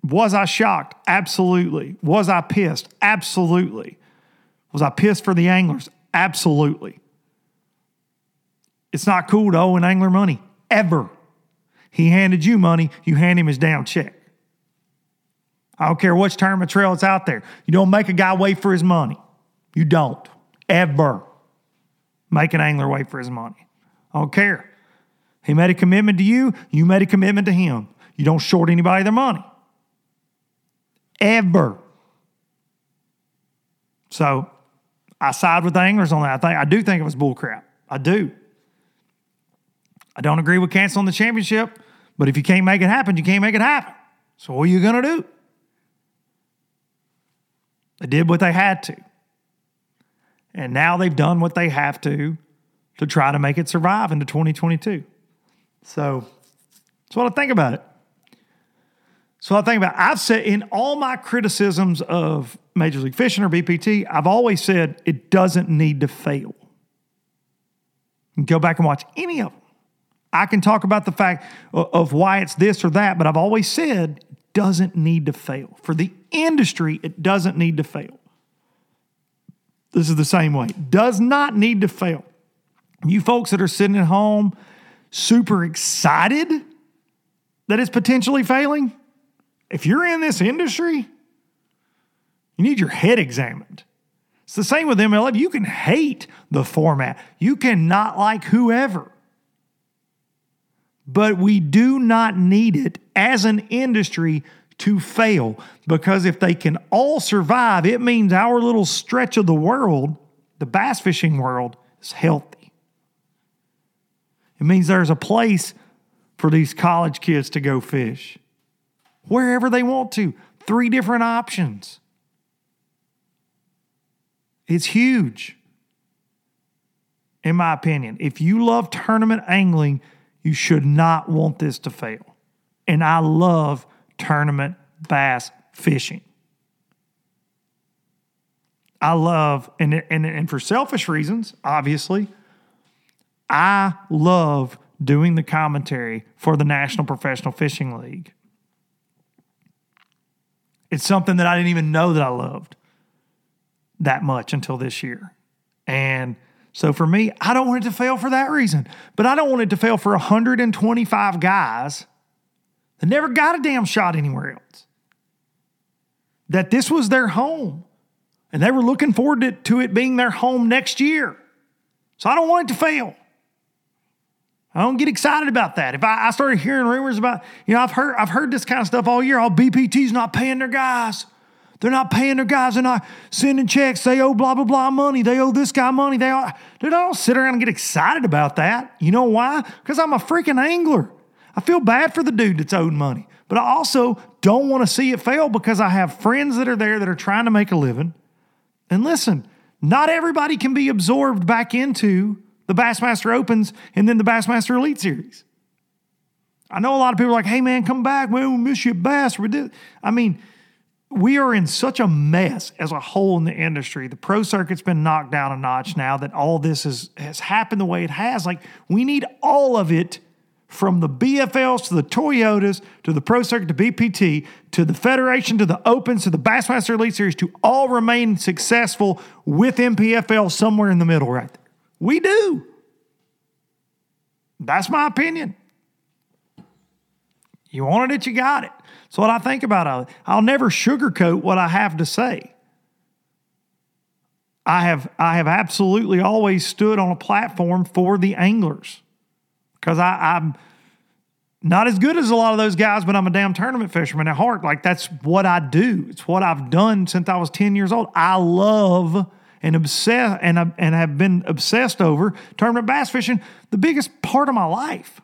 was I shocked? Absolutely. Was I pissed? Absolutely. Was I pissed for the anglers? Absolutely. It's not cool to owe an angler money ever. He handed you money, you hand him his down check. I don't care which tournament trail it's out there. You don't make a guy wait for his money. You don't ever make an angler wait for his money. I don't care. He made a commitment to you, you made a commitment to him. You don't short anybody their money. Ever. So I side with the anglers on that. I think I do think it was bullcrap. I do. I don't agree with canceling the championship, but if you can't make it happen, you can't make it happen. So what are you gonna do? They did what they had to. And now they've done what they have to to try to make it survive into 2022. So that's what I think about it. So I think about I've said in all my criticisms of Major League Fishing or BPT, I've always said it doesn't need to fail. Go back and watch any of them. I can talk about the fact of why it's this or that, but I've always said doesn't need to fail. For the industry, it doesn't need to fail. This is the same way. Does not need to fail. You folks that are sitting at home super excited that it's potentially failing, if you're in this industry, you need your head examined. It's the same with MLF. You can hate the format, you cannot like whoever. But we do not need it as an industry to fail because if they can all survive, it means our little stretch of the world, the bass fishing world, is healthy. It means there's a place for these college kids to go fish wherever they want to. Three different options. It's huge, in my opinion. If you love tournament angling, you should not want this to fail. And I love tournament bass fishing. I love, and, and, and for selfish reasons, obviously, I love doing the commentary for the National Professional Fishing League. It's something that I didn't even know that I loved that much until this year. And so for me, I don't want it to fail for that reason. But I don't want it to fail for 125 guys that never got a damn shot anywhere else. That this was their home. And they were looking forward to, to it being their home next year. So I don't want it to fail. I don't get excited about that. If I, I, started hearing rumors about, you know, I've heard I've heard this kind of stuff all year. Oh, all BPT's not paying their guys. They're not paying their guys. They're not sending checks. They owe blah blah blah money. They owe this guy money. They owe, dude, don't sit around and get excited about that. You know why? Because I'm a freaking angler. I feel bad for the dude that's owed money, but I also don't want to see it fail because I have friends that are there that are trying to make a living. And listen, not everybody can be absorbed back into the Bassmaster Opens and then the Bassmaster Elite Series. I know a lot of people are like, hey man, come back. We miss you at Bass. I mean, we are in such a mess as a whole in the industry. The pro circuit's been knocked down a notch now that all this is, has happened the way it has. Like, we need all of it from the BFLs to the Toyotas to the Pro Circuit to BPT to the Federation to the Opens to the Bassmaster Elite Series to all remain successful with NPFL somewhere in the middle right there. We do. That's my opinion. You wanted it, you got it. That's what I think about it. I'll never sugarcoat what I have to say. I have I have absolutely always stood on a platform for the anglers because I'm not as good as a lot of those guys, but I'm a damn tournament fisherman at heart. Like that's what I do. It's what I've done since I was 10 years old. I love and obsess and, and have been obsessed over tournament bass fishing the biggest part of my life.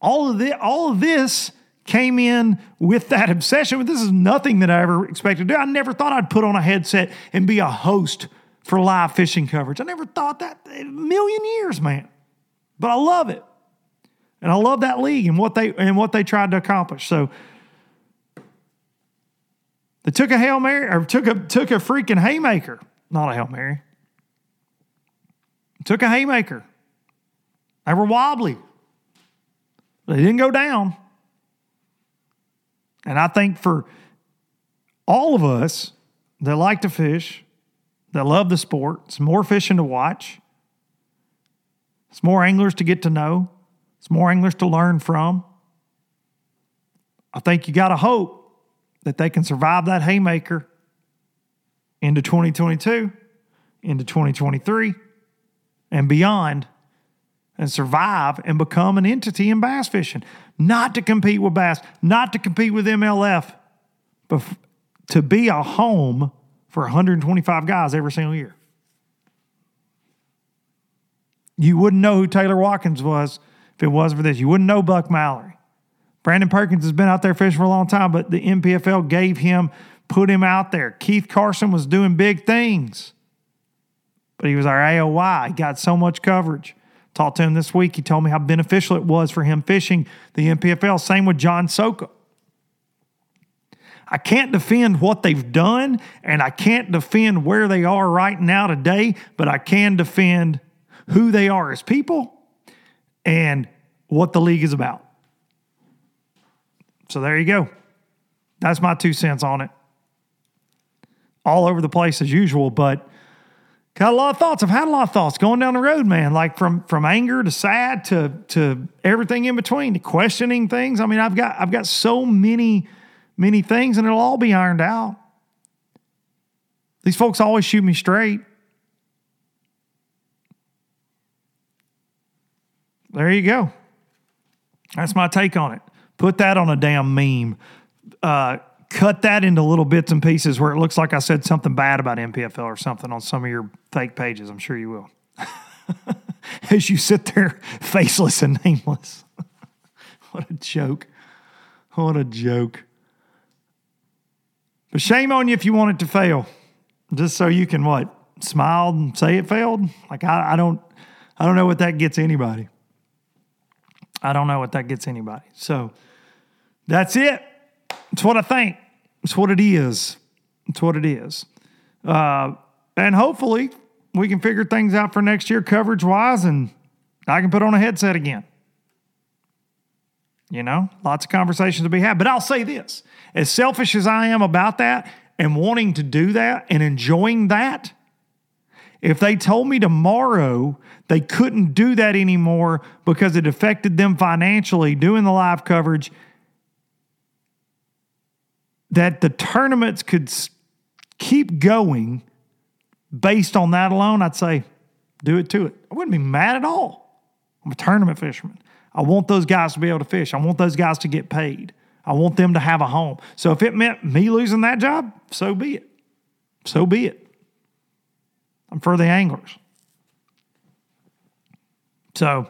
All of this, all of this came in with that obsession. But this is nothing that I ever expected to do. I never thought I'd put on a headset and be a host for live fishing coverage. I never thought that a million years, man. But I love it. And I love that league and what they and what they tried to accomplish. So they took a Hail Mary or took a took a freaking haymaker. Not a Hail Mary. Took a haymaker. They were wobbly. They didn't go down. And I think for all of us that like to fish, that love the sport, it's more fishing to watch. It's more anglers to get to know. It's more anglers to learn from. I think you got to hope that they can survive that haymaker into 2022, into 2023, and beyond, and survive and become an entity in bass fishing. Not to compete with bass, not to compete with MLF, but to be a home for 125 guys every single year. You wouldn't know who Taylor Watkins was if it wasn't for this. You wouldn't know Buck Mallory. Brandon Perkins has been out there fishing for a long time, but the NPFL gave him, put him out there. Keith Carson was doing big things, but he was our AOY. He got so much coverage. Talked to him this week. He told me how beneficial it was for him fishing the NPFL. Same with John Sukup. I can't defend what they've done, and I can't defend where they are right now today, but I can defend who they are as people and what the league is about. So there you go. That's my two cents on it. All over the place as usual, but got a lot of thoughts. I've had a lot of thoughts going down the road, man. Like from from anger to sad to to everything in between, to questioning things. I mean, I've got I've got so many many things, and it'll all be ironed out. These folks always shoot me straight. There you go. That's my take on it. Put that on a damn meme. Uh, cut that into little bits and pieces where it looks like I said something bad about NPFL or something on some of your fake pages. I'm sure you will. As you sit there faceless and nameless. what a joke. What a joke. But shame on you if you want it to fail. Just so you can what? Smile and say it failed? Like I, I don't I don't know what that gets anybody. I don't know what that gets anybody. So that's it. It's what I think. It's what it is. It's what it is. Uh, and hopefully we can figure things out for next year coverage wise and I can put on a headset again. You know, lots of conversations to be had. But I'll say this as selfish as I am about that and wanting to do that and enjoying that, if they told me tomorrow they couldn't do that anymore because it affected them financially doing the live coverage, that the tournaments could keep going based on that alone, I'd say do it to it. I wouldn't be mad at all. I'm a tournament fisherman. I want those guys to be able to fish. I want those guys to get paid. I want them to have a home. So if it meant me losing that job, so be it. So be it. I'm for the anglers. So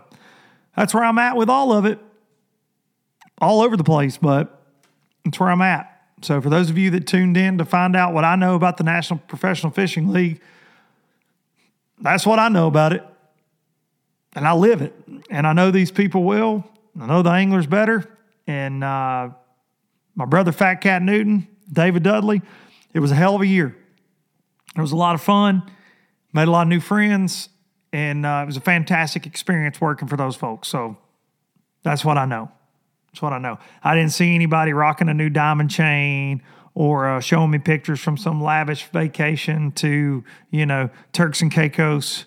that's where I'm at with all of it. All over the place, but that's where I'm at. So for those of you that tuned in to find out what I know about the National Professional Fishing League, that's what I know about it. And I live it. And I know these people well. I know the anglers better. And uh, my brother Fat Cat Newton, David Dudley, it was a hell of a year. It was a lot of fun. Made a lot of new friends, and uh, it was a fantastic experience working for those folks. So that's what I know. That's what I know. I didn't see anybody rocking a new diamond chain or uh, showing me pictures from some lavish vacation to, you know, Turks and Caicos,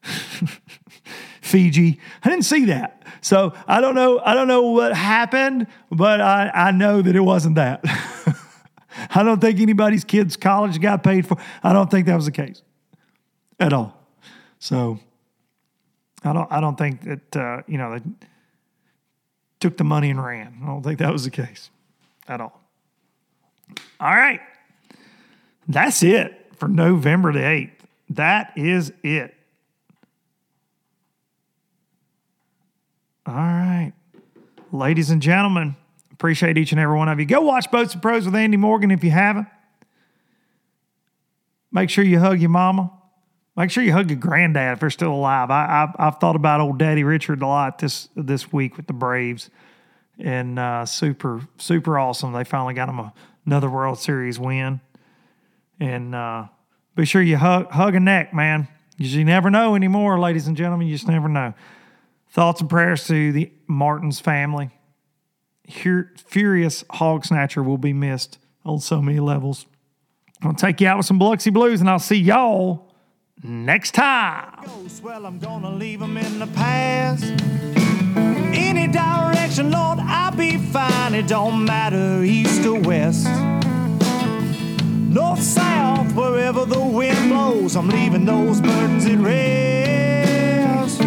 Fiji. I didn't see that. So I don't know. I don't know what happened, but I, I know that it wasn't that. I don't think anybody's kid's college got paid for. I don't think that was the case at all. So I don't I don't think that uh, you know they took the money and ran. I don't think that was the case at all. All right. That's it for November the 8th. That is it. All right. Ladies and gentlemen, appreciate each and every one of you. Go watch Boats and Pros with Andy Morgan if you haven't. Make sure you hug your mama. Make sure you hug your granddad if they're still alive. I, I, have thought about old Daddy Richard a lot this this week with the Braves, and uh, super super awesome. They finally got him a, another World Series win, and uh, be sure you hug hug a neck, man. You never know anymore, ladies and gentlemen. You just never know. Thoughts and prayers to the Martens family. Here, Furious hog snatcher will be missed on so many levels. I'll take you out with some Biloxi Blues, and I'll see y'all next time. Well, I'm gonna leave them in the past. Any direction, Lord, I'll be fine. It don't matter east or west. North, south, wherever the wind blows, I'm leaving those burdens at rest.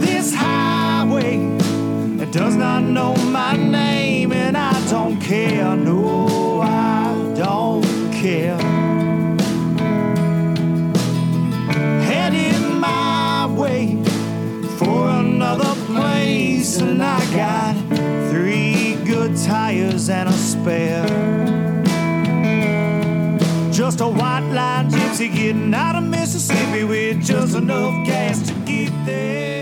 This highway, it does not know my name, and I don't care. No, I don't care. And I got three good tires and a spare. Just a white line gypsy getting out of Mississippi with just enough gas to get there.